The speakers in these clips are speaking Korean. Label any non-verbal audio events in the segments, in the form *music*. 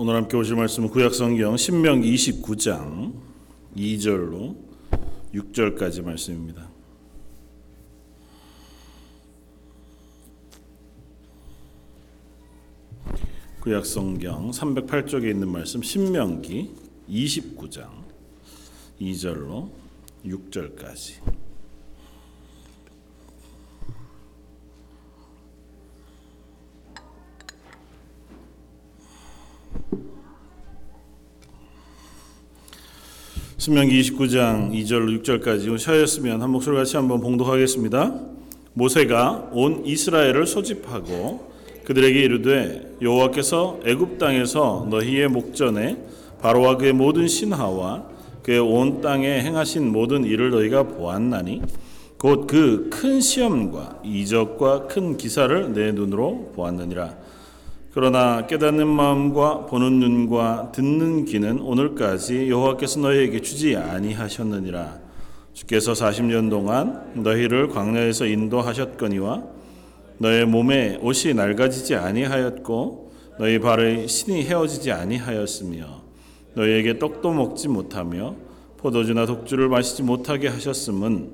오늘 함께 오실 말씀은 구약성경 신명기 29장 2절로 6절까지 말씀입니다. 구약성경 308쪽에 있는 말씀 신명기 29장 2절로 6절까지 신명기 29장 2절로 6절까지 셔였으면 한 목소리 같이 한번 봉독하겠습니다. 모세가 온 이스라엘을 소집하고 그들에게 이르되 여호와께서 애굽 땅에서 너희의 목전에 바로와 그의 모든 신하와 그의 온 땅에 행하신 모든 일을 너희가 보았나니 곧 그 큰 시험과 이적과 큰 기사를 내 눈으로 보았느니라. 그러나 깨닫는 마음과 보는 눈과 듣는 귀는 오늘까지 여호와께서 너희에게 주지 아니하셨느니라. 주께서 40년 동안 너희를 광야에서 인도하셨거니와 너의 몸에 옷이 낡아지지 아니하였고 너희 발의 신이 헤어지지 아니하였으며 너희에게 떡도 먹지 못하며 포도주나 독주를 마시지 못하게 하셨음은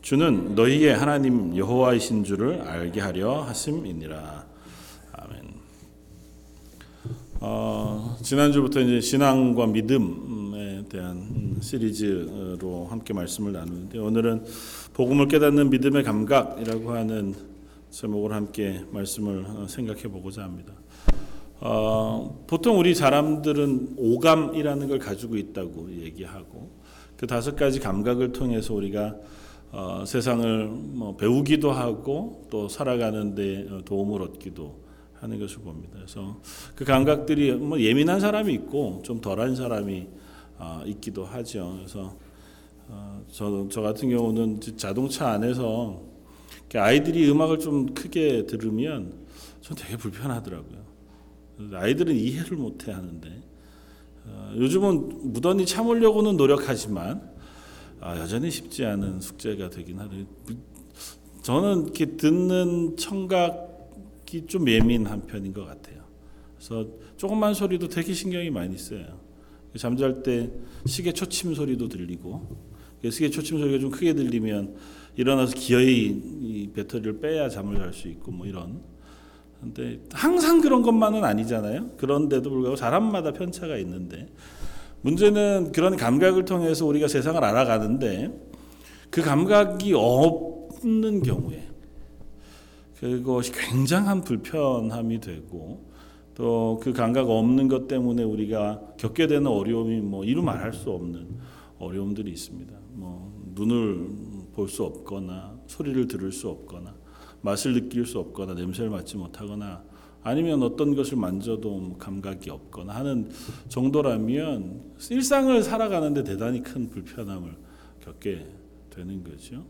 주는 너희의 하나님 여호와이신 줄을 알게 하려 하심이니라. 어, 지난주부터 이제 신앙과 믿음에 대한 시리즈로 함께 말씀을 나누는데 오늘은 복음을 깨닫는 믿음의 감각이라고 하는 제목을 함께 말씀을 생각해 보고자 합니다. 어, 보통 우리 사람들은 오감이라는 걸 가지고 있다고 얘기하고 그 다섯 가지 감각을 통해서 우리가 어, 세상을 뭐 배우기도 하고 또 살아가는데 도움을 얻기도 하는 것을 봅니다. 그래서 그 감각들이 뭐 예민한 사람이 있고 좀 덜한 사람이 어, 있기도 하죠. 그래서 어, 저, 저 같은 경우는 자동차 안에서 아이들이 음악을 좀 크게 들으면 전 되게 불편하더라고요. 아이들은 이해를 못해 하는데 어, 요즘은 무던히 참으려고는 노력하지만 아, 여전히 쉽지 않은 숙제가 되긴 하네요. 저는 이렇게 듣는 청각이 좀 예민한 편인 것 같아요. 그래서 조금만 소리도 되게 신경이 많이 써요. 잠잘 때 시계 초침 소리도 들리고 시계 초침 소리가 좀 크게 들리면 일어나서 기어이 이 배터리를 빼야 잠을 잘 수 있고 뭐 이런. 근데 항상 그런 것만은 아니잖아요. 그런데도 불구하고 사람마다 편차가 있는데 문제는 그런 감각을 통해서 우리가 세상을 알아가는데 그 감각이 없는 경우에 그것이 굉장한 불편함이 되고 또 그 감각 없는 것 때문에 우리가 겪게 되는 어려움이 뭐 이루 말할 수 없는 어려움들이 있습니다. 뭐 눈을 볼 수 없거나 소리를 들을 수 없거나 맛을 느낄 수 없거나 냄새를 맡지 못하거나 아니면 어떤 것을 만져도 감각이 없거나 하는 정도라면 일상을 살아가는데 대단히 큰 불편함을 겪게 되는 거죠.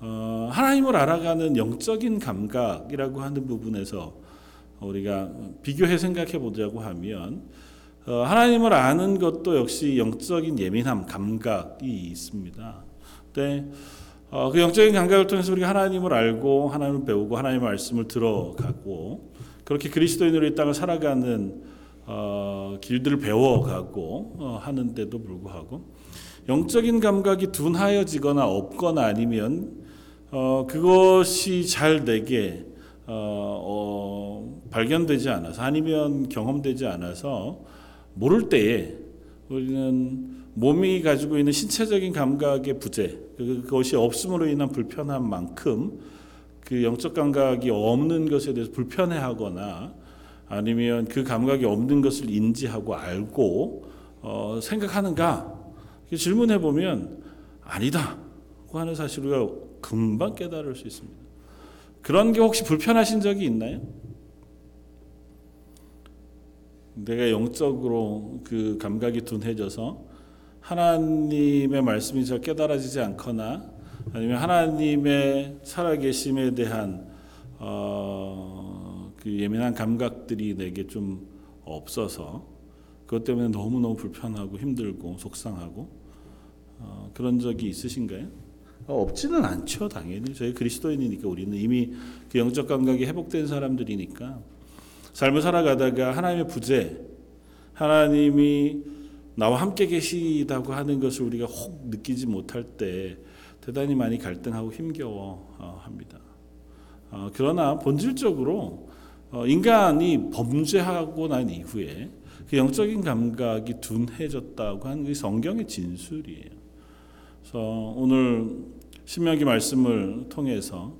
어, 하나님을 알아가는 영적인 감각이라고 하는 부분에서 우리가 비교해 생각해 보자고 하면 어, 하나님을 아는 것도 역시 영적인 예민함, 감각이 있습니다. 근데 어, 그 영적인 감각을 통해서 우리가 하나님을 알고 하나님을 배우고 하나님의 말씀을 들어가고 그렇게 그리스도인으로 이 땅을 살아가는 어, 길들을 배워가고 어, 하는데도 불구하고 영적인 감각이 둔하여지거나 없거나 아니면 어, 그것이 잘 내게 어, 어, 발견되지 않아서 아니면 경험되지 않아서 모를 때에 우리는 몸이 가지고 있는 신체적인 감각의 부재 그것이 없음으로 인한 불편한 만큼 그 영적 감각이 없는 것에 대해서 불편해하거나 아니면 그 감각이 없는 것을 인지하고 알고 어, 생각하는가? 질문해 보면 아니다고 하는 사실을 금방 깨달을 수 있습니다. 그런 게 혹시 불편하신 적이 있나요? 내가 영적으로 그 감각이 둔해져서 하나님의 말씀이 잘 깨달아지지 않거나 아니면 하나님의 살아계심에 대한 어, 그 예민한 감각들이 내게 좀 없어서 그것 때문에 너무 너무 불편하고 힘들고 속상하고 어, 그런 적이 있으신가요? 어, 없지는 않죠, 당연히 저희 그리스도인이니까 우리는 이미 그 영적 감각이 회복된 사람들이니까 삶을 살아가다가 하나님의 부재 하나님이 나와 함께 계시다고 하는 것을 우리가 혹 느끼지 못할 때 대단히 많이 갈등하고 힘겨워 어. 어, 그러나 본질적으로 어, 인간이 범죄하고 난 이후에 그 영적인 감각이 둔해졌다고 하는 게 성경의 진술이에요. 그래서 오늘 신명기 말씀을 통해서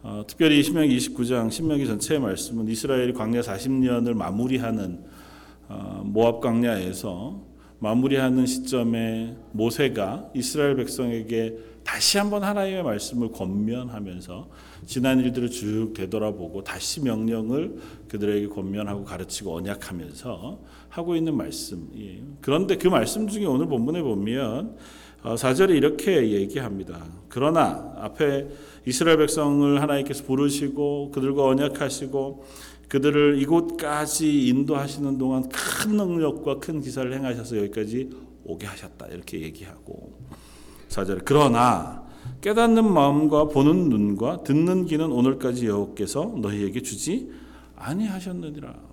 어, 특별히 신명기 29장 신명기 전체의 말씀은 이스라엘이 광야 40년을 마무리하는 어, 모압 광야에서 마무리하는 시점에 모세가 이스라엘 백성에게 다시 한번 하나님의 말씀을 권면하면서 지난 일들을 쭉 되돌아보고 다시 명령을 그들에게 권면하고 가르치고 언약하면서 하고 있는 말씀이에요. 그런데 그 말씀 중에 오늘 본문에 보면 어, 4절에 이렇게 얘기합니다. 그러나 앞에 이스라엘 백성을 하나님께서 부르시고 그들과 언약하시고 그들을 이곳까지 인도하시는 동안 큰 능력과 큰 기사를 행하셔서 여기까지 오게 하셨다. 이렇게 얘기하고 4절에 그러나 깨닫는 마음과 보는 눈과 듣는 귀는 오늘까지 여호께서 너희에게 주지 아니하셨느니라.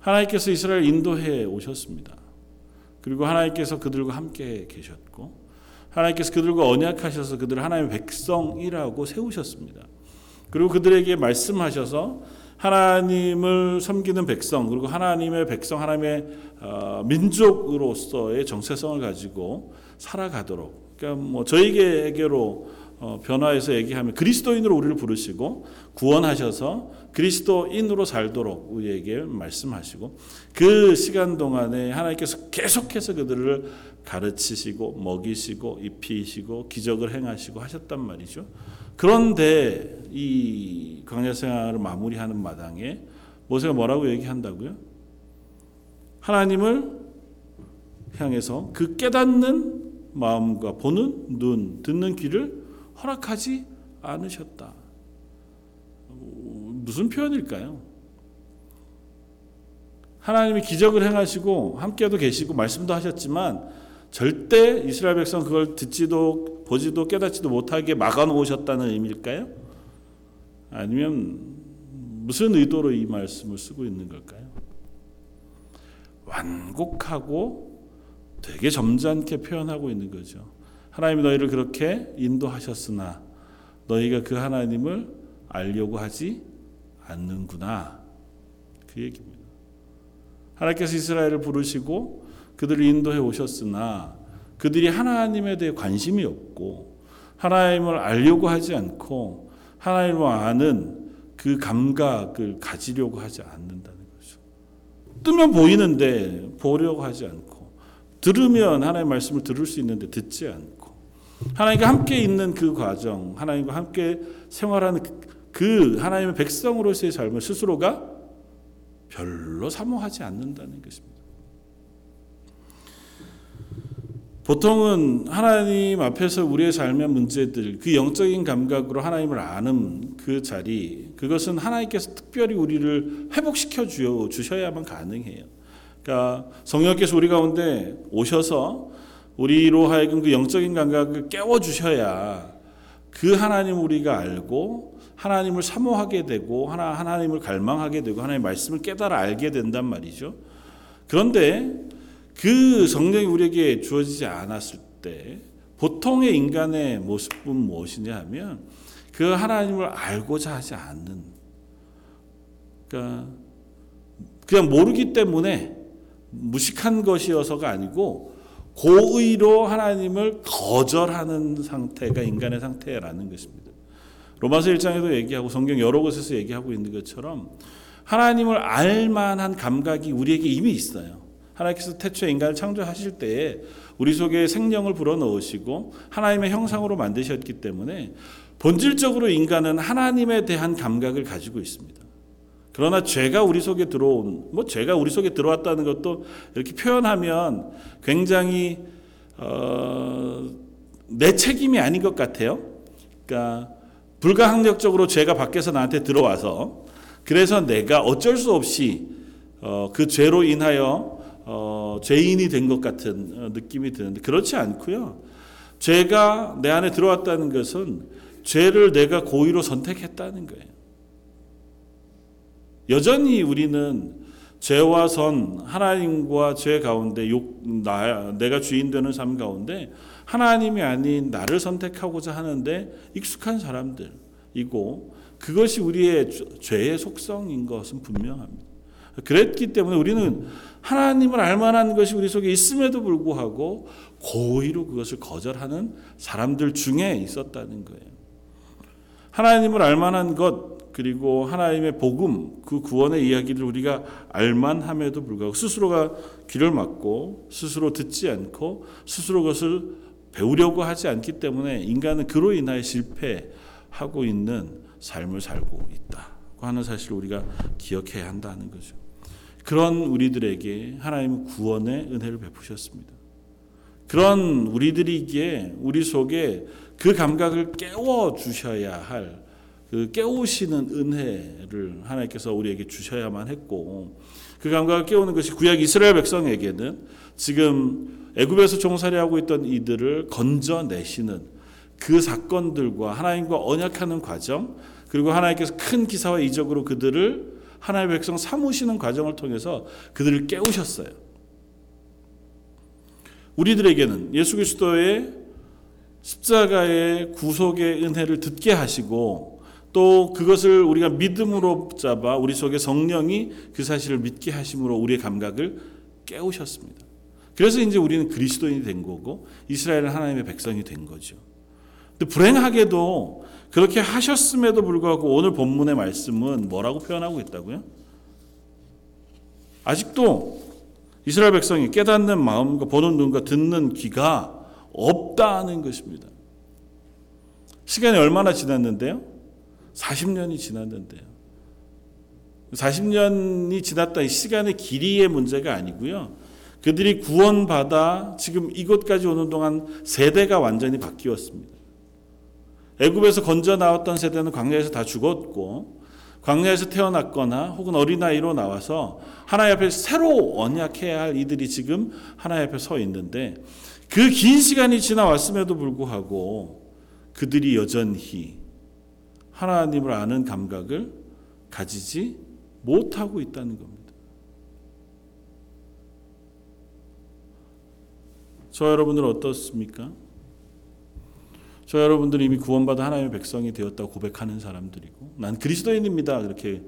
하나님께서 이스라엘 인도해 오셨습니다. 그리고 하나님께서 그들과 함께 계셨고 하나님께서 그들과 언약하셔서 그들을 하나님의 백성이라고 세우셨습니다. 그리고 그들에게 말씀하셔서 하나님을 섬기는 백성 그리고 하나님의 백성 하나님의 어, 민족으로서의 정체성을 가지고 살아가도록 그러니까 뭐 저에게로 어, 변화해서 얘기하면 그리스도인으로 우리를 부르시고 구원하셔서 그리스도인으로 살도록 우리에게 말씀하시고 그 시간 동안에 하나님께서 계속해서 그들을 가르치시고 먹이시고 입히시고 기적을 행하시고 하셨단 말이죠. 그런데 이 광야 생활을 마무리하는 마당에 모세가 뭐라고 얘기한다고요? 하나님을 향해서 그 깨닫는 마음과 보는 눈, 듣는 귀를 허락하지 않으셨다. 무슨 표현일까요? 하나님이 기적을 행하시고 함께도 계시고 말씀도 하셨지만 절대 이스라엘 백성 그걸 듣지도 보지도 깨닫지도 못하게 막아 놓으셨다는 의미일까요? 아니면 무슨 의도로 이 말씀을 쓰고 있는 걸까요? 완곡하고 되게 점잖게 표현하고 있는 거죠. 하나님이 너희를 그렇게 인도하셨으나 너희가 그 하나님을 알려고 하지 않는구나. 그 얘기입니다. 하나님께서 이스라엘을 부르시고 그들을 인도해 오셨으나 그들이 하나님에 대해 관심이 없고 하나님을 알려고 하지 않고 하나님을 아는 그 감각을 가지려고 하지 않는다는 거죠. 뜨면 보이는데 보려고 하지 않고 들으면 하나님의 말씀을 들을 수 있는데 듣지 않고 하나님과 함께 있는 그 과정, 하나님과 함께 생활하는 그 하나님의 백성으로서의 삶을 스스로가 별로 사모하지 않는다는 것입니다. 보통은 하나님 앞에서 우리의 삶의 문제들, 그 영적인 감각으로 하나님을 아는 그 자리, 그것은 하나님께서 특별히 우리를 회복시켜 주셔야만 가능해요. 그러니까 성령께서 우리 가운데 오셔서 우리로 하여금 그 영적인 감각을 깨워 주셔야 그 하나님 우리가 알고 하나님을 사모하게 되고 하나 하나님을 갈망하게 되고 하나님의 말씀을 깨달아 알게 된단 말이죠. 그런데 그 성령이 우리에게 주어지지 않았을 때 보통의 인간의 모습은 무엇이냐 하면 그 하나님을 알고자 하지 않는 그러니까 그냥 모르기 때문에 무식한 것이어서가 아니고 고의로 하나님을 거절하는 상태가 인간의 상태라는 것입니다. 로마서 1장에도 얘기하고 성경 여러 곳에서 얘기하고 있는 것처럼 하나님을 알 만한 감각이 우리에게 이미 있어요. 하나님께서 태초에 인간을 창조하실 때에 우리 속에 생명을 불어넣으시고 하나님의 형상으로 만드셨기 때문에 본질적으로 인간은 하나님에 대한 감각을 가지고 있습니다. 그러나 죄가 우리 속에 들어온 뭐 죄가 우리 속에 들어왔다는 것도 이렇게 표현하면 굉장히 어, 내 책임이 아닌 것 같아요. 그러니까 불가항력적으로 죄가 밖에서 나한테 들어와서 그래서 내가 어쩔 수 없이 어, 그 죄로 인하여 어, 죄인이 된 것 같은 어, 느낌이 드는데 그렇지 않고요. 죄가 내 안에 들어왔다는 것은 죄를 내가 고의로 선택했다는 거예요. 여전히 우리는 죄와 선 하나님과 죄 가운데 욕, 나, 내가 주인 되는 삶 가운데 하나님이 아닌 나를 선택하고자 하는데 익숙한 사람들이고 그것이 우리의 죄의 속성인 것은 분명합니다. 그랬기 때문에 우리는 하나님을 알만한 것이 우리 속에 있음에도 불구하고 고의로 그것을 거절하는 사람들 중에 있었다는 거예요. 하나님을 알만한 것 그리고 하나님의 복음 그 구원의 이야기를 우리가 알만함에도 불구하고 스스로가 귀를 막고 스스로 듣지 않고 스스로 그것을 배우려고 하지 않기 때문에 인간은 그로 인하여 실패하고 있는 삶을 살고 있다고 하는 사실을 우리가 기억해야 한다는 거죠. 그런 우리들에게 하나님은 구원의 은혜를 베푸셨습니다. 그런 우리들이기에 우리 속에 그 감각을 깨워 주셔야 할 그 깨우시는 은혜를 하나님께서 우리에게 주셔야만 했고 그 감각을 깨우는 것이 구약 이스라엘 백성에게는 지금 애굽에서 종살이하고 있던 이들을 건져내시는 그 사건들과 하나님과 언약하는 과정 그리고 하나님께서 큰 기사와 이적으로 그들을 하나님의 백성 삼으시는 과정을 통해서 그들을 깨우셨어요. 우리들에게는 예수 그리스도의 십자가의 구속의 은혜를 듣게 하시고 또 그것을 우리가 믿음으로 잡아 우리 속에 성령이 그 사실을 믿게 하심으로 우리의 감각을 깨우셨습니다. 그래서 이제 우리는 그리스도인이 된 거고 이스라엘은 하나님의 백성이 된 거죠. 근데 불행하게도 그렇게 하셨음에도 불구하고 오늘 본문의 말씀은 뭐라고 표현하고 있다고요? 아직도 이스라엘 백성이 깨닫는 마음과 보는 눈과 듣는 귀가 없다는 것입니다. 시간이 얼마나 지났는데요? 40년이 지났는데요. 40년이 지났다 이 시간의 길이의 문제가 아니고요. 그들이 구원받아 지금 이곳까지 오는 동안 세대가 완전히 바뀌었습니다. 애굽에서 건져 나왔던 세대는 광야에서 다 죽었고 광야에서 태어났거나 혹은 어린아이로 나와서 하나님 앞에 새로 언약해야 할 이들이 지금 하나님 앞에 서 있는데 그 긴 시간이 지나왔음에도 불구하고 그들이 여전히 하나님을 아는 감각을 가지지 못하고 있다는 겁니다. 저 여러분들은 어떻습니까? 저 여러분들이 이미 구원받아 하나님의 백성이 되었다고 고백하는 사람들이고 난 그리스도인입니다. 그렇게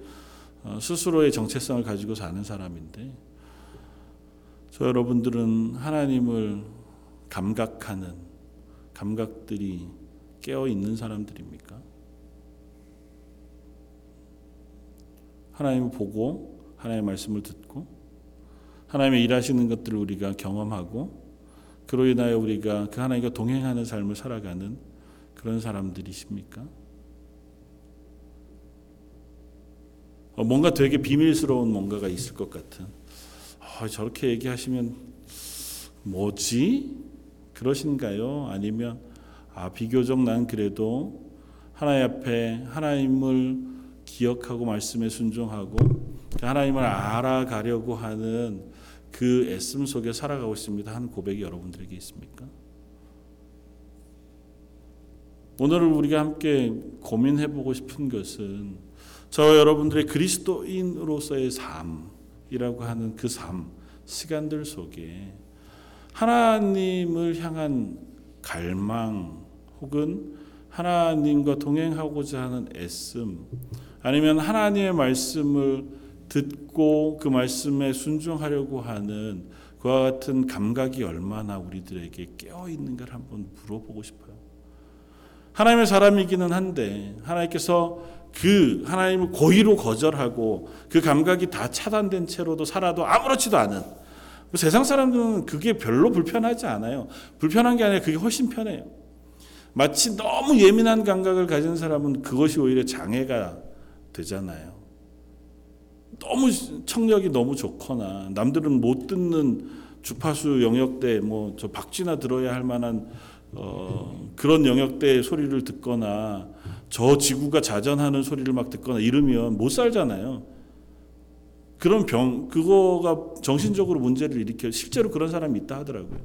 어, 스스로의 정체성을 가지고 사는 사람인데 저 여러분들은 하나님을 감각하는 감각들이 깨어 있는 사람들입니까? 하나님을 보고 하나님의 말씀을 듣고 하나님의 일하시는 것들을 우리가 경험하고 그로 인하여 우리가 그 하나님과 동행하는 삶을 살아가는 그런 사람들이십니까? 어, 뭔가 되게 비밀스러운 뭔가가 있을 것 같은. 어, 저렇게 얘기하시면 뭐지? 그러신가요? 아니면 아 비교적 난 그래도 하나님 앞에 하나님을 기억하고 말씀에 순종하고 그 하나님을 알아가려고 하는 그 애씀 속에 살아가고 있습니다. 한 고백이 여러분들에게 있습니까? 오늘 우리가 함께 고민해 보고 싶은 것은 저 여러분들의 그리스도인으로서의 삶이라고 하는 그 삶, 시간들 속에 하나님을 향한 갈망 혹은 하나님과 동행하고자 하는 애씀 아니면 하나님의 말씀을 듣고 그 말씀에 순종하려고 하는 그와 같은 감각이 얼마나 우리들에게 깨어 있는가를 한번 물어보고 싶어요. 하나님의 사람이기는 한데 하나님께서 그 하나님을 고의로 거절하고 그 감각이 다 차단된 채로도 살아도 아무렇지도 않은 뭐 세상 사람들은 그게 별로 불편하지 않아요. 불편한 게 아니라 그게 훨씬 편해요. 마치 너무 예민한 감각을 가진 사람은 그것이 오히려 장애가 되잖아요. 너무 청력이 너무 좋거나 남들은 못 듣는 주파수 영역대 뭐 저 박쥐나 들어야 할 만한 어, 그런 영역대의 소리를 듣거나 저 지구가 자전하는 소리를 막 듣거나 이러면 못 살잖아요. 그런 병, 그거가 정신적으로 문제를 일으켜 실제로 그런 사람이 있다 하더라고요.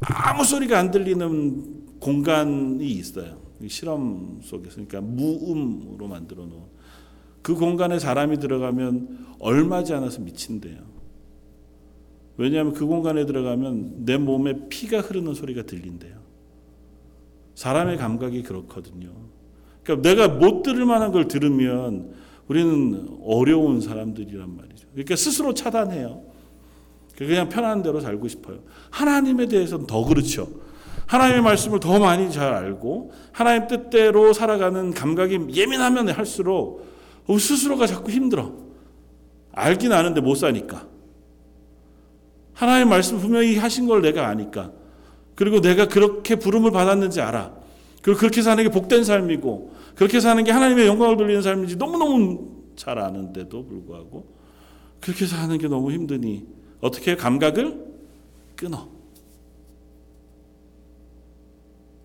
아무 소리가 안 들리는 공간이 있어요. 실험 속에서 그러니까 무음으로 만들어 놓은 그 공간에 사람이 들어가면 얼마지 않아서 미친대요. 왜냐하면 그 공간에 들어가면 내 몸에 피가 흐르는 소리가 들린대요. 사람의 감각이 그렇거든요. 그러니까 내가 못 들을 만한 걸 들으면 우리는 어려운 사람들이란 말이죠. 그러니까 스스로 차단해요. 그냥 편한 대로 살고 싶어요. 하나님에 대해서는 더 그렇죠. 하나님의 말씀을 더 많이 잘 알고 하나님 뜻대로 살아가는 감각이 예민하면 할수록 스스로가 자꾸 힘들어. 알긴 아는데 못 사니까. 하나님의 말씀 분명히 하신 걸 내가 아니까. 그리고 내가 그렇게 부름을 받았는지 알아. 그리고 그렇게 사는 게 복된 삶이고 그렇게 사는 게 하나님의 영광을 돌리는 삶인지 너무너무 잘 아는데도 불구하고 그렇게 사는 게 너무 힘드니 어떻게 감각을 끊어.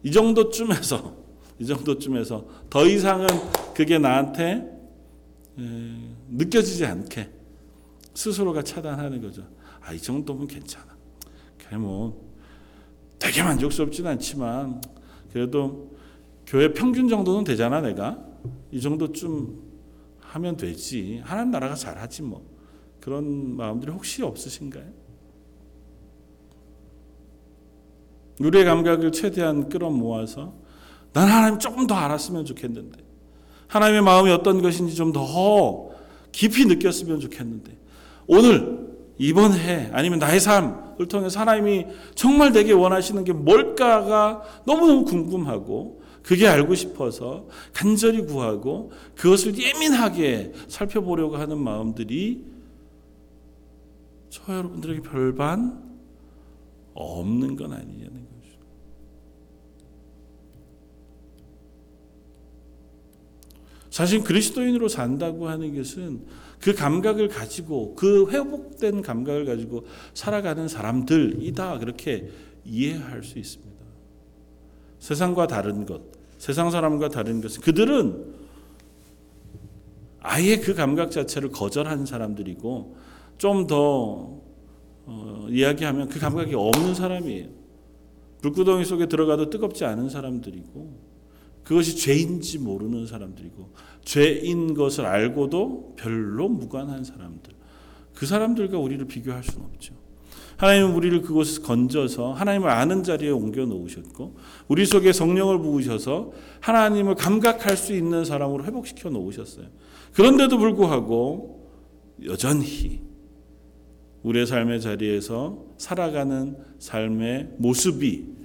이 정도쯤에서 *laughs* 이 정도쯤에서 더 이상은 그게 나한테 느껴지지 않게 스스로가 차단하는 거죠. 아, 이 정도면 괜찮아. 그냥 뭐 되게 만족스럽지는 않지만 그래도 교회 평균 정도는 되잖아 내가 이 정도쯤 하면 되지 하나님 나라가 잘하지 뭐 그런 마음들이 혹시 없으신가요? 우리의 감각을 최대한 끌어모아서 난 하나님 조금 더 알았으면 좋겠는데 하나님의 마음이 어떤 것인지 좀 더 깊이 느꼈으면 좋겠는데 오늘 이번 해 아니면 나의 삶을 통해서 하나님이 정말 내게 원하시는 게 뭘까가 너무너무 궁금하고 그게 알고 싶어서 간절히 구하고 그것을 예민하게 살펴보려고 하는 마음들이 저 여러분들에게 별반 없는 건 아니냐는 거죠. 사실 그리스도인으로 산다고 하는 것은 그 감각을 가지고 그 회복된 감각을 가지고 살아가는 사람들이다 그렇게 이해할 수 있습니다. 세상과 다른 것, 세상 사람과 다른 것은 그들은 아예 그 감각 자체를 거절한 사람들이고 좀더 어, 이야기하면 그 감각이 없는 사람이에요. 불구덩이 속에 들어가도 뜨겁지 않은 사람들이고 그것이 죄인지 모르는 사람들이고 죄인 것을 알고도 별로 무관한 사람들. 그 사람들과 우리를 비교할 수는 없죠. 하나님은 우리를 그곳에서 건져서 하나님을 아는 자리에 옮겨 놓으셨고 우리 속에 성령을 부으셔서 하나님을 감각할 수 있는 사람으로 회복시켜 놓으셨어요. 그런데도 불구하고 여전히 우리의 삶의 자리에서 살아가는 삶의 모습이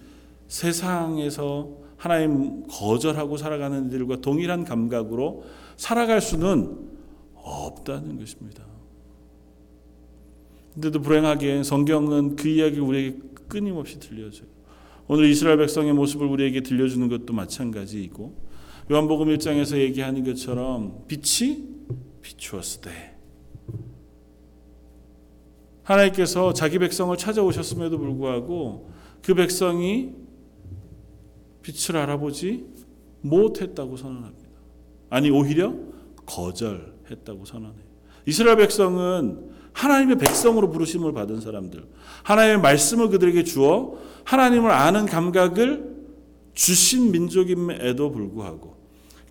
세상에서 하나님 거절하고 살아가는 이들과 동일한 감각으로 살아갈 수는 없다는 것입니다. 근데도 불행하게 성경은 그 이야기를 우리에게 끊임없이 들려줘요. 오늘 이스라엘 백성의 모습을 우리에게 들려주는 것도 마찬가지이고 요한복음 1장에서 얘기하는 것처럼 빛이 비추었을 때 하나님께서 자기 백성을 찾아오셨음에도 불구하고 그 백성이 빛을 알아보지 못했다고 선언합니다. 아니 오히려 거절했다고 선언해요. 이스라엘 백성은 하나님의 백성으로 부르심을 받은 사람들, 하나님의 말씀을 그들에게 주어 하나님을 아는 감각을 주신 민족임에도 불구하고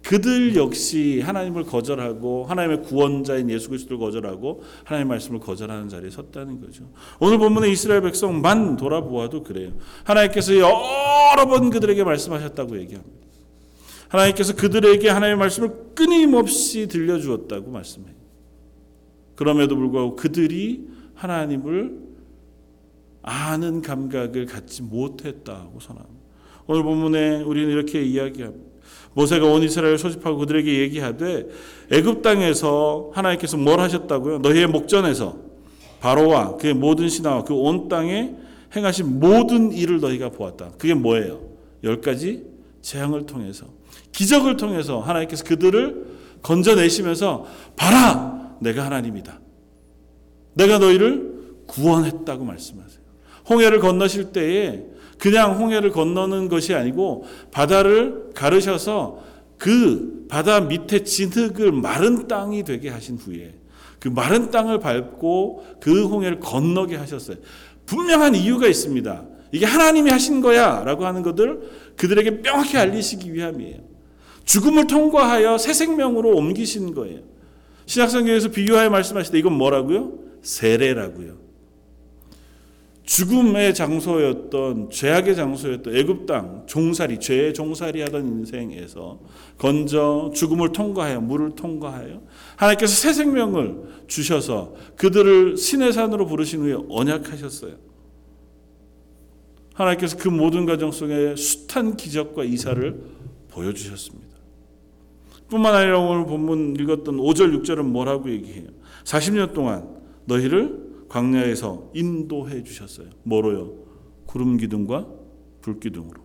그들 역시 하나님을 거절하고 하나님의 구원자인 예수 그리스도를 거절하고 하나님의 말씀을 거절하는 자리에 섰다는 거죠. 오늘 본문의 이스라엘 백성만 돌아보아도 그래요. 하나님께서 여러 번 그들에게 말씀하셨다고 얘기합니다. 하나님께서 그들에게 하나님의 말씀을 끊임없이 들려주었다고 말씀해요. 그럼에도 불구하고 그들이 하나님을 아는 감각을 갖지 못했다고 선합니다. 오늘 본문에 우리는 이렇게 이야기합니다. 모세가 온 이스라엘 소집하고 그들에게 얘기하되 애굽 땅에서 하나님께서 뭘 하셨다고요? 너희의 목전에서 바로와 그의 모든 신하와 그 온 땅에 행하신 모든 일을 너희가 보았다. 그게 뭐예요? 열 가지 재앙을 통해서 기적을 통해서 하나님께서 그들을 건져내시면서 봐라 내가 하나님이다. 내가 너희를 구원했다고 말씀하세요. 홍해를 건너실 때에 그냥 홍해를 건너는 것이 아니고 바다를 가르셔서 그 바다 밑에 진흙을 마른 땅이 되게 하신 후에 그 마른 땅을 밟고 그 홍해를 건너게 하셨어요. 분명한 이유가 있습니다. 이게 하나님이 하신 거야 라고 하는 것을 그들에게 명확히 알리시기 위함이에요. 죽음을 통과하여 새 생명으로 옮기신 거예요. 신약성경에서 비유하여 말씀하실 때 이건 뭐라고요? 세례라고요. 죽음의 장소였던 죄악의 장소였던 애굽 땅 종살이 죄의 종살이 하던 인생에서 건져 죽음을 통과하여 물을 통과하여 하나님께서 새 생명을 주셔서 그들을 신의 산으로 부르신 후에 언약하셨어요. 하나님께서 그 모든 과정 속에 숱한 기적과 이사를 보여주셨습니다. 뿐만 아니라 오늘 본문 읽었던 5절 6절은 뭐라고 얘기해요? 40년 동안 너희를 광야에서 인도해 주셨어요. 뭐로요? 구름 기둥과 불 기둥으로.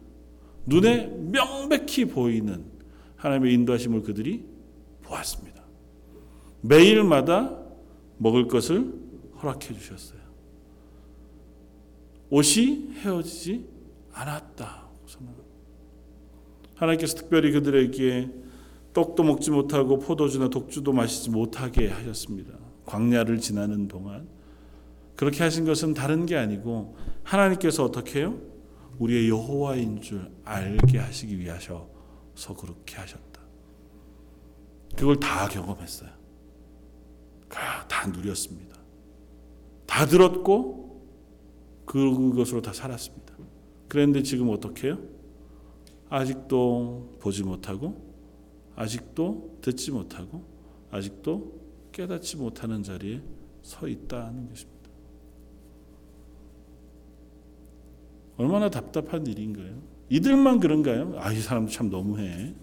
눈에 명백히 보이는 하나님의 인도하심을 그들이 보았습니다. 매일마다 먹을 것을 허락해 주셨어요. 옷이 헤어지지 않았다. 하나님께서 특별히 그들에게 떡도 먹지 못하고 포도주나 독주도 마시지 못하게 하셨습니다. 광야를 지나는 동안 그렇게 하신 것은 다른 게 아니고 하나님께서 어떻게 해요? 우리의 여호와인 줄 알게 하시기 위하셔서 그렇게 하셨다. 그걸 다 경험했어요. 다 누렸습니다. 다 들었고 그것으로 다 살았습니다. 그런데 지금 어떻게 해요? 아직도 보지 못하고 아직도 듣지 못하고 아직도 깨닫지 못하는 자리에 서 있다는 것입니다. 얼마나 답답한 일인가요? 이들만 그런가요? 아, 이 사람도 참 너무해.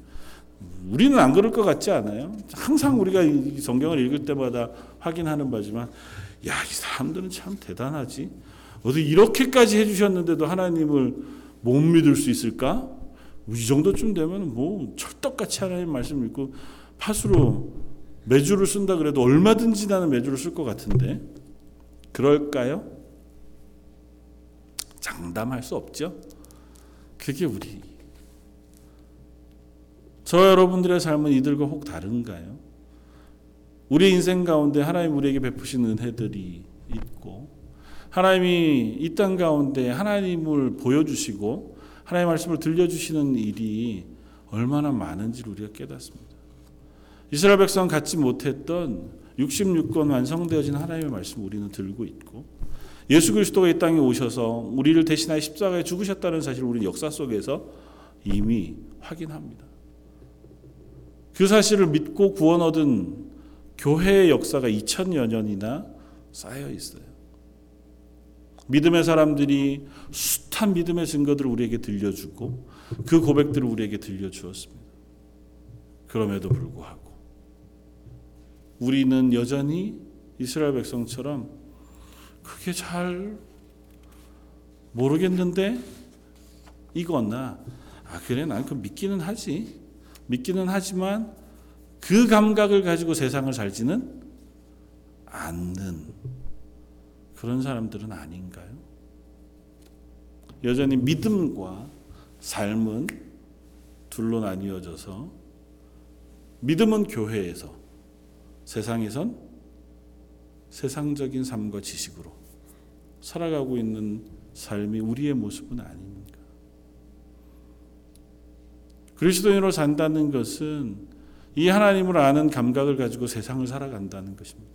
우리는 안 그럴 것 같지 않아요? 항상 우리가 성경을 읽을 때마다 확인하는 바지만, 야, 이 사람들은 참 대단하지. 어디 이렇게까지 해주셨는데도 하나님을 못 믿을 수 있을까? 이 정도쯤 되면 뭐 철떡같이 하나님 말씀 읽고 팥으로 매주를 쓴다 그래도 얼마든지 나는 매주를 쓸 것 같은데 그럴까요? 장담할 수 없죠. 그게 우리 저 여러분들의 삶은 이들과 혹 다른가요? 우리 인생 가운데 하나님 우리에게 베푸신 은혜들이 있고 하나님이 이 땅 가운데 하나님을 보여주시고 하나님의 말씀을 들려주시는 일이 얼마나 많은지 우리가 깨닫습니다. 이스라엘 백성 갖지 못했던 66권 완성되어진 하나님의 말씀 우리는 들고 있고 예수 그리스도가 이 땅에 오셔서 우리를 대신하여 십자가에 죽으셨다는 사실을 우리 역사 속에서 이미 확인합니다. 그 사실을 믿고 구원 얻은 교회의 역사가 2000여 년이나 쌓여 있어요. 믿음의 사람들이 숱한 믿음의 증거들을 우리에게 들려주고 그 고백들을 우리에게 들려주었습니다. 그럼에도 불구하고 우리는 여전히 이스라엘 백성처럼 그게 잘 모르겠는데 이거나 아 그래 난 그 믿기는 하지 믿기는 하지만 그 감각을 가지고 세상을 살지는 않는 그런 사람들은 아닌가요? 여전히 믿음과 삶은 둘로 나뉘어져서 믿음은 교회에서 세상에선 세상적인 삶과 지식으로 살아가고 있는 삶이 우리의 모습은 아닙니까? 그리스도인으로 산다는 것은 이 하나님을 아는 감각을 가지고 세상을 살아간다는 것입니다.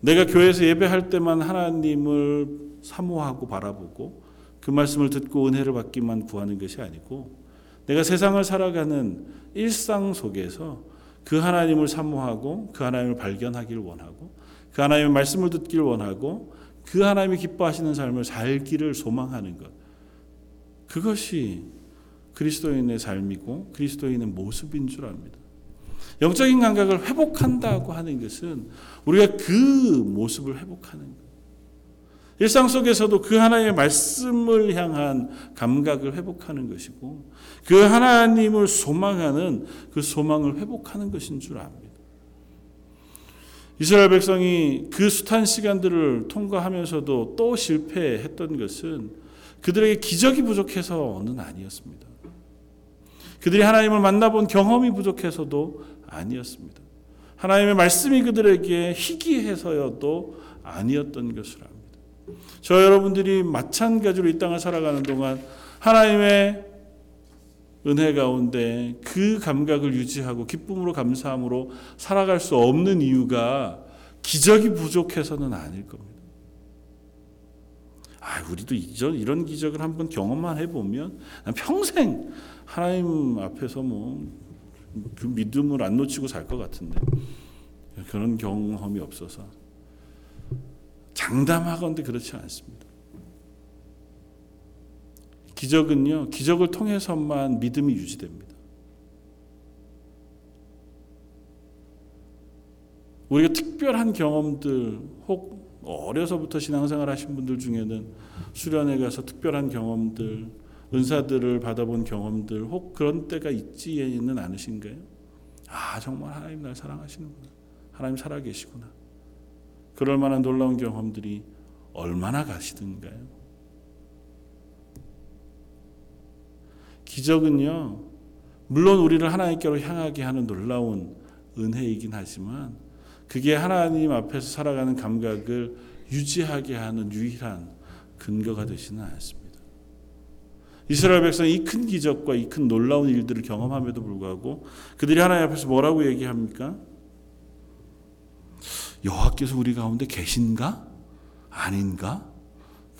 내가 교회에서 예배할 때만 하나님을 사모하고 바라보고 그 말씀을 듣고 은혜를 받기만 구하는 것이 아니고 내가 세상을 살아가는 일상 속에서 그 하나님을 사모하고 그 하나님을 발견하기를 원하고 그 하나님의 말씀을 듣기를 원하고 그 하나님이 기뻐하시는 삶을 살기를 소망하는 것. 그것이 그리스도인의 삶이고 그리스도인의 모습인 줄 압니다. 영적인 감각을 회복한다고 하는 것은 우리가 그 모습을 회복하는 것. 일상 속에서도 그 하나님의 말씀을 향한 감각을 회복하는 것이고 그 하나님을 소망하는 그 소망을 회복하는 것인 줄 압니다. 이스라엘 백성이 그 숱한 시간들을 통과하면서도 또 실패했던 것은 그들에게 기적이 부족해서는 아니었습니다. 그들이 하나님을 만나본 경험이 부족해서도 아니었습니다. 하나님의 말씀이 그들에게 희귀해서여도 아니었던 것을 압니다. 저 여러분들이 마찬가지로 이 땅을 살아가는 동안 하나님의 은혜 가운데 그 감각을 유지하고 기쁨으로 감사함으로 살아갈 수 없는 이유가 기적이 부족해서는 아닐 겁니다. 아, 우리도 이전 이런 기적을 한번 경험만 해보면 평생 하나님 앞에서 뭐 그 믿음을 안 놓치고 살 것 같은데 그런 경험이 없어서 장담하건대 그렇지 않습니다. 기적은요, 기적을 통해서만 믿음이 유지됩니다. 우리가 특별한 경험들, 혹 어려서부터 신앙생활 하신 분들 중에는 수련회 가서 특별한 경험들, 은사들을 받아본 경험들, 혹 그런 때가 있지는 않으신가요? 아, 정말 하나님 날 사랑하시는구나. 하나님 살아계시구나. 그럴 만한 놀라운 경험들이 얼마나 가시던가요? 기적은요, 물론 우리를 하나님께로 향하게 하는 놀라운 은혜이긴 하지만, 그게 하나님 앞에서 살아가는 감각을 유지하게 하는 유일한 근거가 되지는 않습니다. 이스라엘 백성이 이 큰 기적과 이 큰 놀라운 일들을 경험함에도 불구하고 그들이 하나님 앞에서 뭐라고 얘기합니까? 여호와께서 우리 가운데 계신가? 아닌가?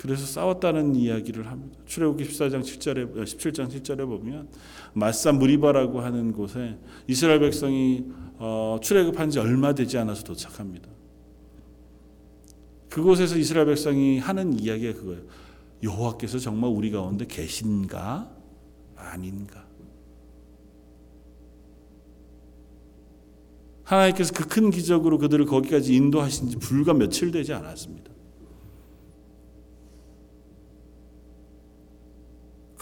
그래서 싸웠다는 이야기를 합니다. 출애굽기 14장 7절에 17장 7절에 보면 마사 무리바라고 하는 곳에 이스라엘 백성이 어, 출애굽한 지 얼마 되지 않아서 도착합니다. 그곳에서 이스라엘 백성이 하는 이야기가 그거예요. 여호와께서 정말 우리 가운데 계신가 아닌가? 하나님께서 그 큰 기적으로 그들을 거기까지 인도하신 지 불과 며칠 되지 않았습니다.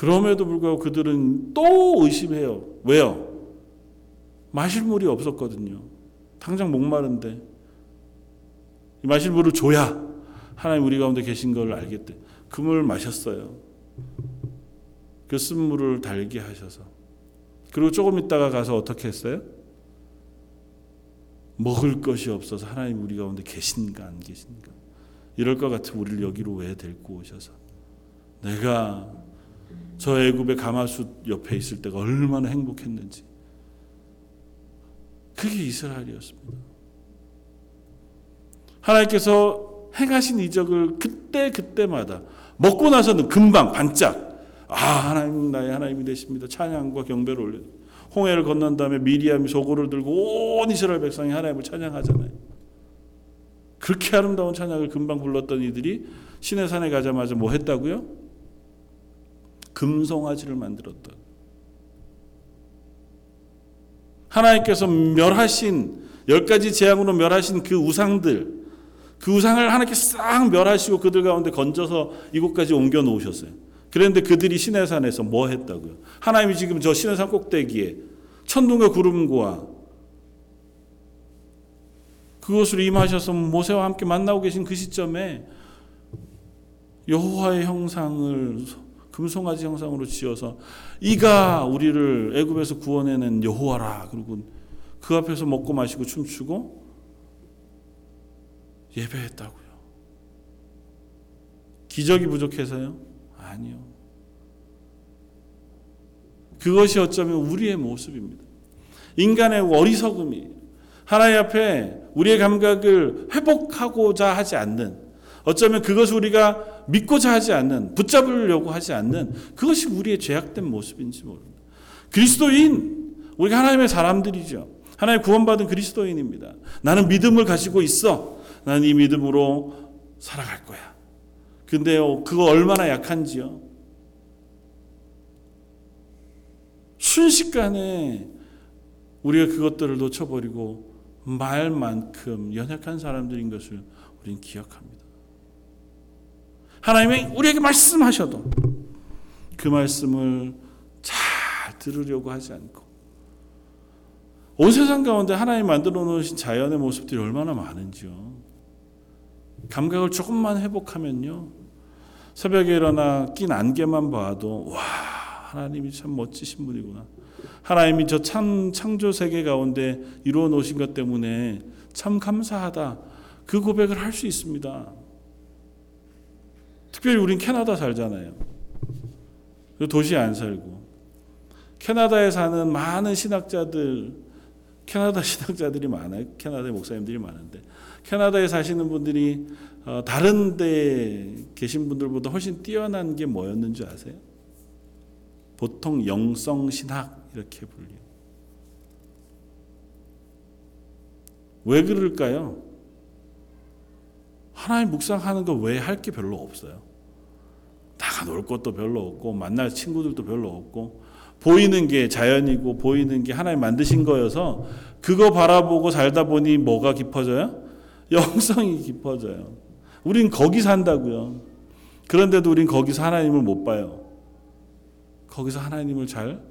그럼에도 불구하고 그들은 또 의심해요. 왜요? 마실 물이 없었거든요. 당장 목마른데 마실 물을 줘야 하나님 우리 가운데 계신 걸 알겠대. 그 물을 마셨어요. 그 쓴물을 달게 하셔서 그리고 조금 있다가 가서 어떻게 했어요? 먹을 것이 없어서 하나님 우리 가운데 계신가 안 계신가 이럴 것 같으면 우리를 여기로 왜 데리고 오셔서 내가 저 애굽의 가마솥 옆에 있을 때가 얼마나 행복했는지 그게 이스라엘이었습니다. 하나님께서 행하신 이적을 그때 그때마다 먹고 나서는 금방 반짝 아 하나님 나의 하나님이 되십니다. 찬양과 경배를 올려. 홍해를 건넌 다음에 미리암이 소고를 들고 온 이스라엘 백성이 하나님을 찬양하잖아요. 그렇게 아름다운 찬양을 금방 불렀던 이들이 신의 산에 가자마자 뭐 했다고요? 금송아지를 만들었다. 하나님께서 멸하신 열 가지 재앙으로 멸하신 그 우상들, 그 우상을 하나님께 싹 멸하시고 그들 가운데 건져서 이곳까지 옮겨 놓으셨어요. 그런데 그들이 시내산에서 뭐 했다고요? 하나님이 지금 저 시내산 꼭대기에 천둥과 구름과 그것으로 임하셔서 모세와 함께 만나고 계신 그 시점에 여호와의 형상을 금송아지 형상으로 지어서 이가 우리를 애굽에서 구원해낸 여호와라 그리고 그 앞에서 먹고 마시고 춤추고 예배했다고요. 기적이 부족해서요? 아니요. 그것이 어쩌면 우리의 모습입니다. 인간의 어리석음이 하나님 앞에 우리의 감각을 회복하고자 하지 않는 어쩌면 그것을 우리가 믿고자 하지 않는 붙잡으려고 하지 않는 그것이 우리의 죄악된 모습인지 모릅니다. 그리스도인 우리가 하나님의 사람들이죠. 하나님 구원받은 그리스도인입니다. 나는 믿음을 가지고 있어. 나는 이 믿음으로 살아갈 거야. 근데요, 그거 얼마나 약한지요. 순식간에 우리가 그것들을 놓쳐버리고 말만큼 연약한 사람들인 것을 우리는 기억합니다. 하나님이 우리에게 말씀하셔도 그 말씀을 잘 들으려고 하지 않고 온 세상 가운데 하나님 만들어 놓으신 자연의 모습들이 얼마나 많은지요. 감각을 조금만 회복하면요. 새벽에 일어나 낀 안개만 봐도 와 하나님이 참 멋지신 분이구나. 하나님이 저 참 창조 세계 가운데 이루어 놓으신 것 때문에 참 감사하다. 그 고백을 할 수 있습니다. 특별히 우린 캐나다 살잖아요. 도시에 안 살고. 캐나다에 사는 많은 신학자들, 캐나다 *laughs* 신학자들이 많아요. 캐나다에 목사님들이 많은데 캐나다에 사시는 분들이 어, 다른 데 계신 분들보다 훨씬 뛰어난 게 뭐였는 줄 아세요? 보통 영성 신학 이렇게 불려요. 왜 그럴까요? 하나님 묵상하는 거 외에 할 게 별로 없어요. 나가 놀 것도 별로 없고 만날 친구들도 별로 없고 보이는 게 자연이고 보이는 게 하나님 만드신 거여서 그거 바라보고 살다 보니 뭐가 깊어져요? *laughs* 영성이 깊어져요. 우린 거기 산다고요. 그런데도 우린 거기서 하나님을 못 봐요. 거기서 하나님을 잘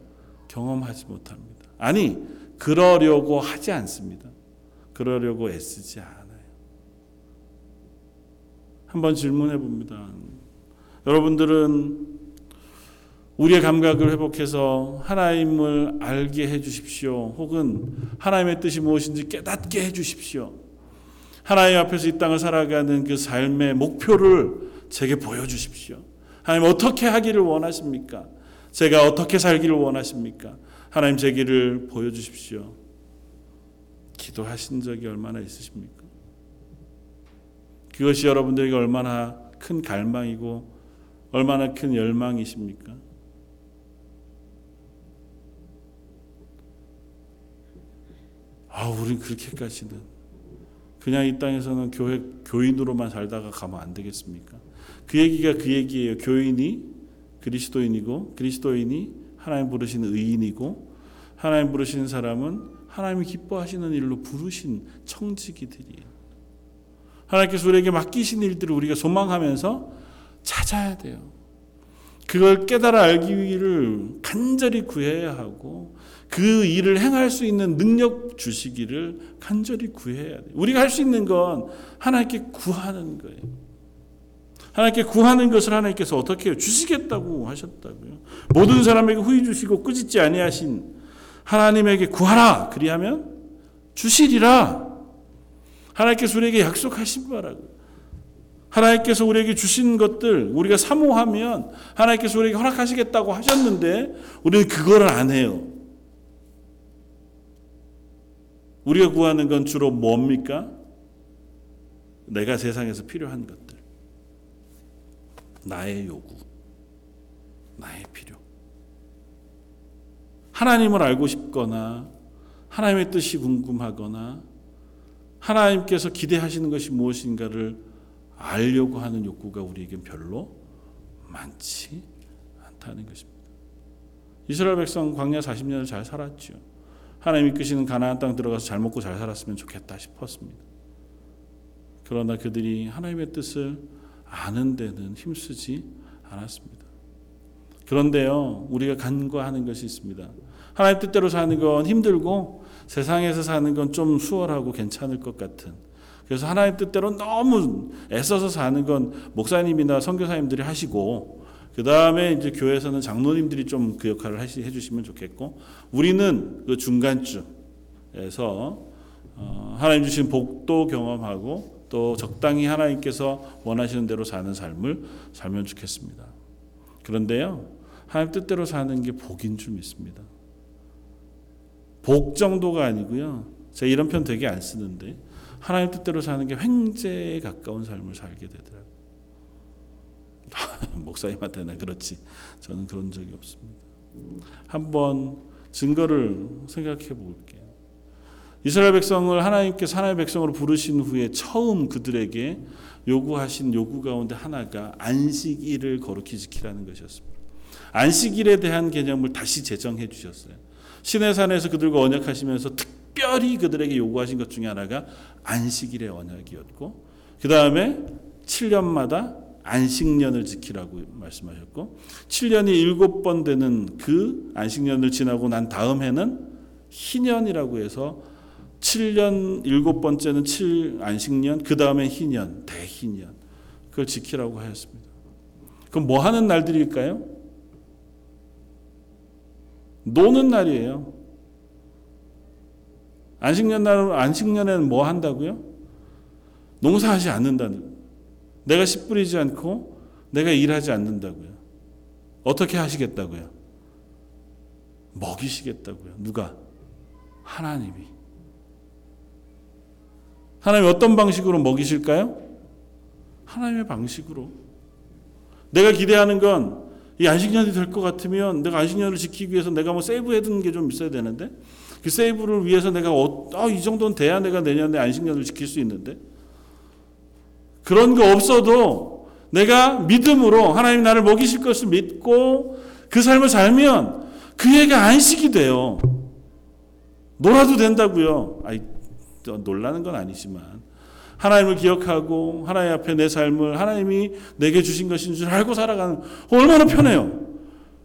경험하지 못합니다. 아니, 그러려고 하지 않습니다. 그러려고 애쓰지 않아요. 한번 질문해 봅니다. 여러분들은 우리의 감각을 회복해서 하나님을 알게 해 주십시오. 혹은 하나님의 뜻이 무엇인지 깨닫게 해 주십시오. 하나님 앞에서 이 땅을 살아가는 그 삶의 목표를 제게 보여 주십시오. 하나님 어떻게 하기를 원하십니까? 제가 어떻게 살기를 원하십니까? 하나님 제기를 보여 주십시오. 기도하신 적이 얼마나 있으십니까? 그것이 여러분들에게 얼마나 큰 갈망이고 얼마나 큰 열망이십니까? 아, 우린 그렇게까지는 그냥 이 땅에서는 교회 교인으로만 살다가 가면 안 되겠습니까? 그 얘기가 그 얘기예요. 교인이 그리스도인이고 그리스도인이 하나님 부르시는 의인이고 하나님 부르시는 사람은 하나님이 기뻐하시는 일로 부르신 청지기들이에요. 하나님께서 우리에게 맡기신 일들을 우리가 소망하면서 찾아야 돼요. 그걸 깨달아 알기를 간절히 구해야 하고 그 일을 행할 수 있는 능력 주시기를 간절히 구해야 돼요. 우리가 할 수 있는 건 하나님께 구하는 거예요. 하나님께 구하는 것을 하나님께서 어떻게 해요? 주시겠다고 하셨다고요. 모든 사람에게 후히 주시고 꾸짖지 아니하신 하나님에게 구하라. 그리하면 주시리라. 하나님께서 우리에게 약속하신 바라고. 하나님께서 우리에게 주신 것들 우리가 사모하면 하나님께서 우리에게 허락하시겠다고 하셨는데 우리는 그거를 안 해요. 우리가 구하는 건 주로 뭡니까? 내가 세상에서 필요한 것들. 나의 요구. 나의 필요. 하나님을 알고 싶거나 하나님의 뜻이 궁금하거나 하나님께서 기대하시는 것이 무엇인가를 알려고 하는 욕구가 우리에겐 별로 많지 않다는 것입니다. 이스라엘 백성 광야 40년을 잘 살았죠. 하나님 이끄시는 가나안 땅 들어가서 잘 먹고 잘 살았으면 좋겠다 싶었습니다. 그러나 그들이 하나님의 뜻을 아는 데는 힘쓰지 않았습니다. 그런데요, 우리가 간과하는 것이 있습니다. 하나님 뜻대로 사는 건 힘들고 세상에서 사는 건 좀 수월하고 괜찮을 것 같은. 그래서 하나님 뜻대로 너무 애써서 사는 건 목사님이나 선교사님들이 하시고 그 다음에 이제 교회에서는 장로님들이 좀 그 역할을 하시, 해주시면 좋겠고 우리는 그 중간쯤에서 어, 하나님 주신 복도 경험하고 또 적당히 하나님께서 원하시는 대로 사는 삶을 살면 좋겠습니다. 그런데요, 하나님 뜻대로 사는 게 복인 줄 믿습니다. 복 정도가 아니고요. 제가 이런 편 되게 안 쓰는데 하나님 뜻대로 사는 게 횡재에 가까운 삶을 살게 되더라고요. *laughs* 목사님한테는 그렇지. 저는 그런 적이 없습니다. 한번 증거를 생각해 볼게요. 이스라엘 백성을 하나님께서 하나님의 백성으로 부르신 후에 처음 그들에게 요구하신 요구 가운데 하나가 안식일을 거룩히 지키라는 것이었습니다. 안식일에 대한 개념을 다시 제정해 주셨어요. 시내산에서 그들과 언약하시면서 특별히 그들에게 요구하신 것 중에 하나가 안식일의 언약이었고 그 다음에 7년마다 안식년을 지키라고 말씀하셨고 7년이 7번 되는 그 안식년을 지나고 난 다음 해는 희년이라고 해서 7년 일곱 번째는 7 안식년 그 다음에 희년 대희년 그걸 지키라고 하였습니다. 그럼 뭐 하는 날들일까요? 노는 날이에요. 안식년 날 안식년에는 뭐 한다고요? 농사하지 않는다는. 내가 씨 뿌리지 않고 내가 일하지 않는다고요. 어떻게 하시겠다고요? 먹이시겠다고요. 누가? 하나님이. 하나님 어떤 방식으로 먹이실까요? 하나님의 방식으로. 내가 기대하는 건 이 안식년이 될 것 같으면 내가 안식년을 지키기 위해서 내가 뭐 세이브 해두는 게좀 있어야 되는데 그 세이브를 위해서 내가 어, 아, 이 정도는 돼야 내가 내년에 안식년을 지킬 수 있는데 그런 거 없어도 내가 믿음으로 하나님 나를 먹이실 것을 믿고 그 삶을 살면 그에게 안식이 돼요. 놀아도 된다고요. 아이, 놀라는 건 아니지만 하나님을 기억하고 하나님 앞에 내 삶을 하나님이 내게 주신 것인 줄 알고 살아가는 얼마나 편해요.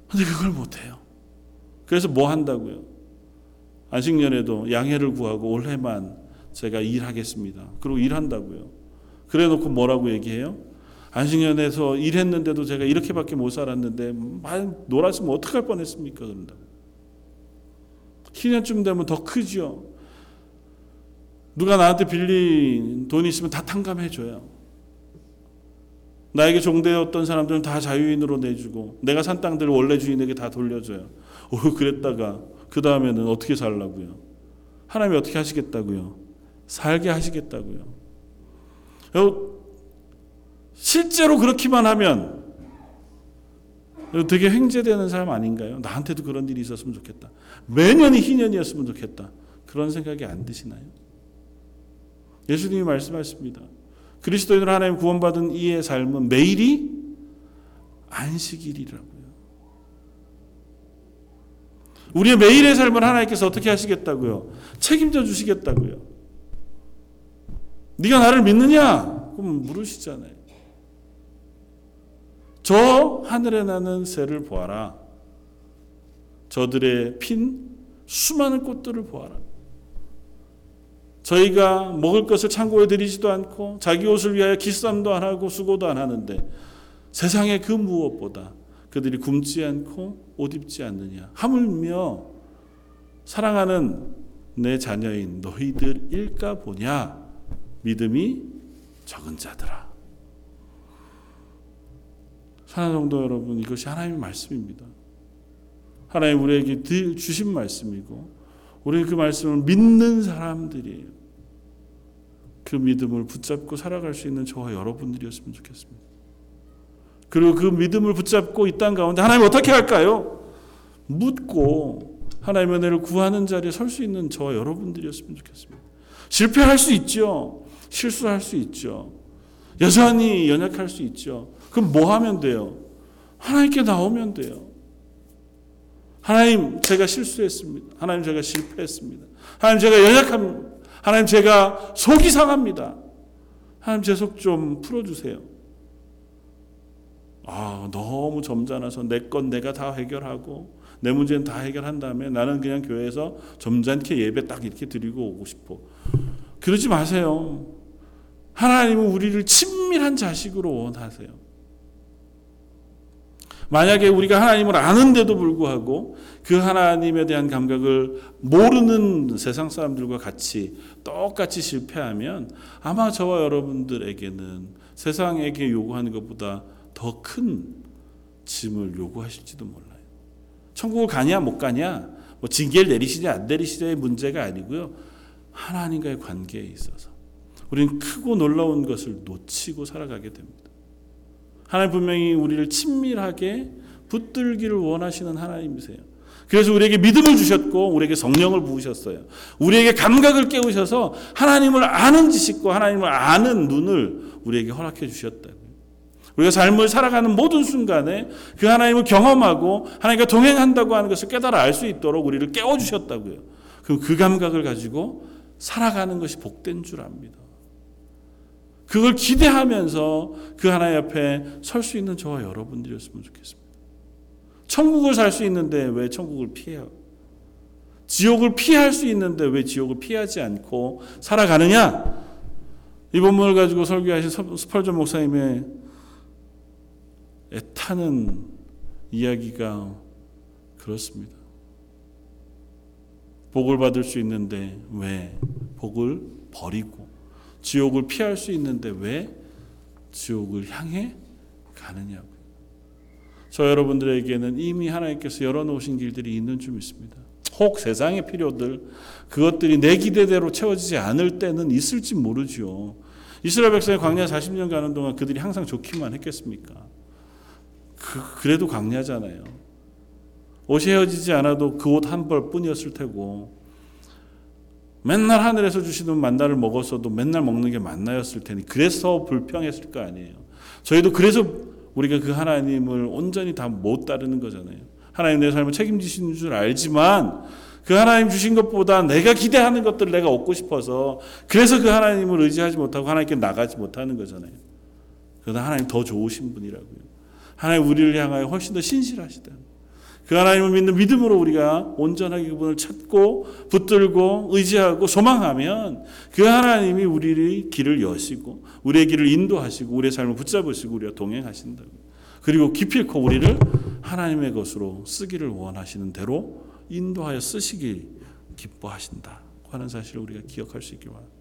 근데 그걸 못해요. 그래서 뭐 한다고요? 안식년에도 양해를 구하고 올해만 제가 일하겠습니다. 그리고 일한다고요. 그래 놓고 뭐라고 얘기해요? 안식년에서 일했는데도 제가 이렇게밖에 못 살았는데 말 놀았으면 어떡할 뻔했습니까? 그런다. 희년쯤 되면 더 크죠. 누가 나한테 빌린 돈이 있으면 다 탕감해 줘요. 나에게 종되었던 사람들은 다 자유인으로 내주고 내가 산 땅들을 원래 주인에게 다 돌려줘요. 오 그랬다가 그 다음에는 어떻게 살라고요? 하나님이 어떻게 하시겠다고요? 살게 하시겠다고요. 실제로 그렇기만 하면 되게 횡재되는 사람 아닌가요? 나한테도 그런 일이 있었으면 좋겠다. 매년이 희년이었으면 좋겠다. 그런 생각이 안 드시나요? 예수님이 말씀하십니다. 그리스도인으로 하나님 구원받은 이의 삶은 매일이 안식일이라고요. 우리의 매일의 삶을 하나님께서 어떻게 하시겠다고요? 책임져 주시겠다고요. 네가 나를 믿느냐? 그럼 물으시잖아요. 저 하늘에 나는 새를 보아라. 저들의 핀 수많은 꽃들을 보아라. 저희가 먹을 것을 창고에 들이지도 않고 자기 옷을 위하여 기쌈도 안 하고 수고도 안 하는데 세상의 그 무엇보다 그들이 굶지 않고 옷 입지 않느냐. 하물며 사랑하는 내 자녀인 너희들일까 보냐. 믿음이 적은 자들아. 사랑하는 성도 여러분 이것이 하나님의 말씀입니다. 하나님 우리에게 주신 말씀이고 우리는 그 말씀을 믿는 사람들이에요 그 믿음을 붙잡고 살아갈 수 있는 저와 여러분들이었으면 좋겠습니다. 그리고 그 믿음을 붙잡고 이 땅 가운데 하나님 어떻게 할까요? 묻고 하나님의 은혜를 구하는 자리에 설 수 있는 저와 여러분들이었으면 좋겠습니다. 실패할 수 있죠. 실수할 수 있죠. 여전히 연약할 수 있죠. 그럼 뭐 하면 돼요? 하나님께 나오면 돼요. 하나님, 제가 실수했습니다. 하나님, 제가 실패했습니다. 하나님, 제가 연약합니다. 하나님 제가 속이 상합니다. 하나님 제 속 좀 풀어주세요. 아 너무 점잖아서 내 건 내가 다 해결하고 내 문제는 다 해결한 다음에 나는 그냥 교회에서 점잖게 예배 딱 이렇게 드리고 오고 싶어. 그러지 마세요. 하나님은 우리를 친밀한 자식으로 원하세요. 만약에 우리가 하나님을 아는데도 불구하고 그 하나님에 대한 감각을 모르는 세상 사람들과 같이 똑같이 실패하면 아마 저와 여러분들에게는 세상에게 요구하는 것보다 더 큰 짐을 요구하실지도 몰라요. 천국을 가냐 못 가냐, 뭐 징계를 내리시냐 안 내리시냐의 문제가 아니고요. 하나님과의 관계에 있어서 우리는 크고 놀라운 것을 놓치고 살아가게 됩니다. 하나님 분명히 우리를 친밀하게 붙들기를 원하시는 하나님이세요. 그래서 우리에게 믿음을 주셨고 우리에게 성령을 부으셨어요. 우리에게 감각을 깨우셔서 하나님을 아는 지식과 하나님을 아는 눈을 우리에게 허락해 주셨다. 우리가 삶을 살아가는 모든 순간에 그 하나님을 경험하고 하나님과 동행한다고 하는 것을 깨달아 알 수 있도록 우리를 깨워 주셨다고요. 그럼 그 감각을 가지고 살아가는 것이 복된 줄 압니다. 그걸 기대하면서 그 하나님 앞에 설 수 있는 저와 여러분들이었으면 좋겠습니다. 천국을 살 수 있는데 왜 천국을 피해요? 지옥을 피할 수 있는데 왜 지옥을 피하지 않고 살아가느냐? 이 본문을 가지고 설교하신 스펄전 목사님의 애타는 이야기가 그렇습니다. 복을 받을 수 있는데 왜 복을 버리고 지옥을 피할 수 있는데 왜 지옥을 향해 가느냐고. 저 여러분들에게는 이미 하나님께서 열어놓으신 길들이 있는 줄 믿습니다. 혹 세상의 필요들 그것들이 내 기대대로 채워지지 않을 때는 있을지 모르죠. 이스라엘 백성이 광야 40년 가는 동안 그들이 항상 좋기만 했겠습니까? 그, 그래도 광야잖아요. 옷이 헤어지지 않아도 그 옷 한 벌뿐이었을 테고 맨날 하늘에서 주시는 만나를 먹었어도 맨날 먹는 게 만나였을 테니 그래서 불평했을 거 아니에요. 저희도 그래서 우리가 그 하나님을 온전히 다 못 따르는 거잖아요. 하나님 내 삶을 책임지시는 줄 알지만 그 하나님 주신 것보다 내가 기대하는 것들을 내가 얻고 싶어서 그래서 그 하나님을 의지하지 못하고 하나님께 나가지 못하는 거잖아요. 그러나 하나님 더 좋으신 분이라고요. 하나님 우리를 향하여 훨씬 더 신실하시다. 그 하나님을 믿는 믿음으로 우리가 온전하게 그분을 찾고 붙들고 의지하고 소망하면 그 하나님이 우리의 길을 여시고 우리의 길을 인도하시고 우리의 삶을 붙잡으시고 우리와 동행하신다고. 그리고 기필코 우리를 하나님의 것으로 쓰기를 원하시는 대로 인도하여 쓰시길 기뻐하신다. 하는 사실을 우리가 기억할 수 있기 바랍니다.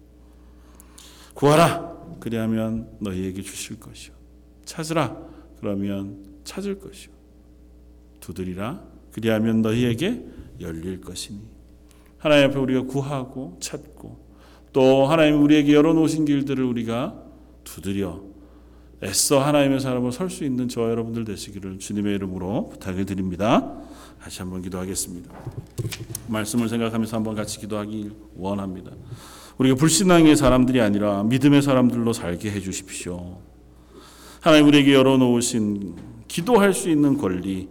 구하라. 그리하면 너희에게 주실 것이요. 찾으라. 그러면 찾을 것이요. 두드리라. 그리하면 너희에게 열릴 것이니. 하나님 앞에 우리가 구하고 찾고 또 하나님 우리에게 열어놓으신 길들을 우리가 두드려 애써 하나님의 사람으로 설 수 있는 저와 여러분들 되시기를 주님의 이름으로 부탁을 드립니다. 다시 한번 기도하겠습니다. 말씀을 생각하면서 한번 같이 기도하기 원합니다. 우리가 불신앙의 사람들이 아니라 믿음의 사람들로 살게 해 주십시오. 하나님 우리에게 열어놓으신 기도할 수 있는 권리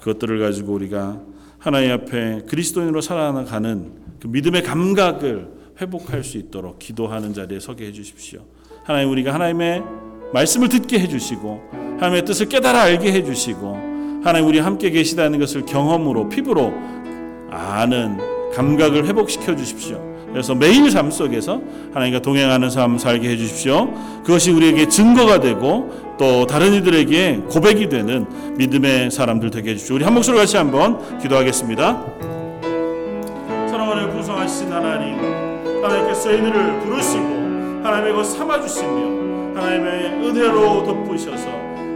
그것들을 가지고 우리가 하나님 앞에 그리스도인으로 살아가는 그 믿음의 감각을 회복할 수 있도록 기도하는 자리에 서게 해 주십시오. 하나님 우리가 하나님의 말씀을 듣게 해 주시고 하나님의 뜻을 깨달아 알게 해 주시고 하나님 우리 함께 계시다는 것을 경험으로 피부로 아는 감각을 회복시켜 주십시오. 그래서 매일 삶 속에서 하나님과 동행하는 삶 살게 해 주십시오. 그것이 우리에게 증거가 되고 또 다른 이들에게 고백이 되는 믿음의 사람들 되게 해 주십시오. 우리 한 목소리 같이 한번 기도하겠습니다. 사랑하는 구성하신 하나님, 하나님께서 저희들을 부르시고 하나님의 것 삼아 주시며 하나님의 은혜로 덮으셔서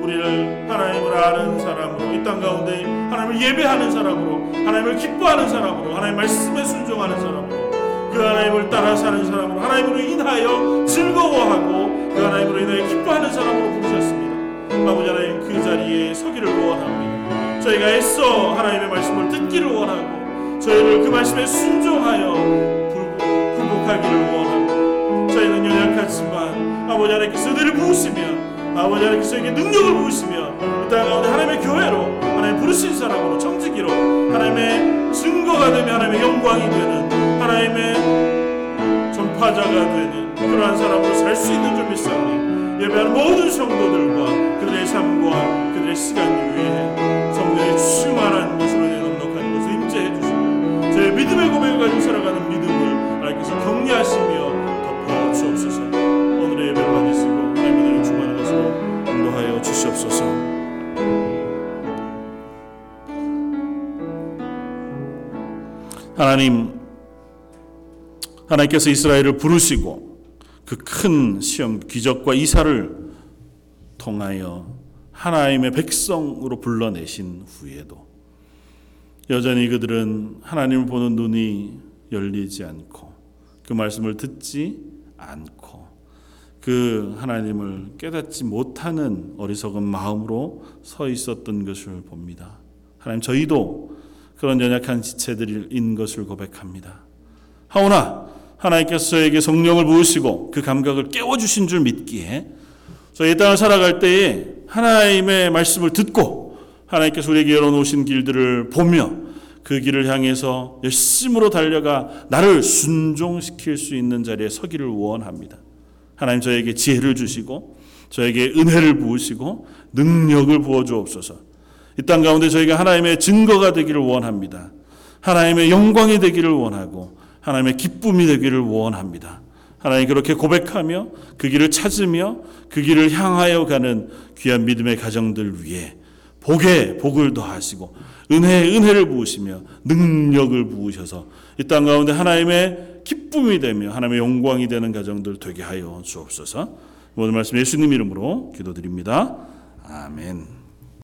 우리를 하나님을 아는 사람으로 이 땅 가운데 하나님을 예배하는 사람으로 하나님을 기뻐하는 사람으로 하나님 말씀에 순종하는 사람으로 그 하나님을 따라 사는 사람으로 하나님으로 인하여 즐거워하고 그 하나님으로 인하여 기뻐하는 사람으로 부르셨습니다. 아버지 하나님 그 자리에 서기를 원합니다. 저희가 애써 하나님의 말씀을 듣기를 원하고 저희를 그 말씀에 순종하여 굴복하기를 원하고 저희는 연약하지만 아버지 하나님께서 은혜를 부으시며 아버지 하나님께서 에게 능력을 부으시며 이 땅 가운데 하나님의 교회로 하나님 부르신 사람으로 청지기로 하나님의 증거가 되며 하나님의 영광이 되는 하나님의 전파자가 되는 그러한 사람으로 살 수 있는 줄 믿사오니 예배하는 모든 성도들과 그들의 삶과 그들의 시간 위에 성령의 충만한 것으로 넉넉한 것을 임재해 주시고 저의 믿음의 고백을 가지고 살아가는 믿음을 하나님께서 격려하시며 덮어 주옵소서. 오늘의 예배를 받으시고 하나님의 은혜를 충만한 것으로 인도하여 주시옵소서. 하나님 하나님께서 이스라엘을 부르시고 그 큰 시험 기적과 이사를 통하여 하나님의 백성으로 불러내신 후에도 여전히 그들은 하나님을 보는 눈이 열리지 않고 그 말씀을 듣지 않고 그 하나님을 깨닫지 못하는 어리석은 마음으로 서 있었던 것을 봅니다. 하나님 저희도 그런 연약한 지체들인 것을 고백합니다. 하오나 하나님께서 저에게 성령을 부으시고 그 감각을 깨워주신 줄 믿기에 저희 땅을 살아갈 때에 하나님의 말씀을 듣고 하나님께서 우리에게 열어놓으신 길들을 보며 그 길을 향해서 열심으로 달려가 나를 순종시킬 수 있는 자리에 서기를 원합니다. 하나님 저에게 지혜를 주시고 저에게 은혜를 부으시고 능력을 부어 주옵소서. 이 땅 가운데 저희가 하나님의 증거가 되기를 원합니다. 하나님의 영광이 되기를 원하고 하나님의 기쁨이 되기를 원합니다. 하나님 그렇게 고백하며 그 길을 찾으며 그 길을 향하여 가는 귀한 믿음의 가정들 위해 복에 복을 더하시고 은혜에 은혜를 부으시며 능력을 부으셔서 이 땅 가운데 하나님의 기쁨이 되며 하나님의 영광이 되는 가정들 되게 하여 주옵소서. 오늘 말씀 예수님 이름으로 기도드립니다. 아멘.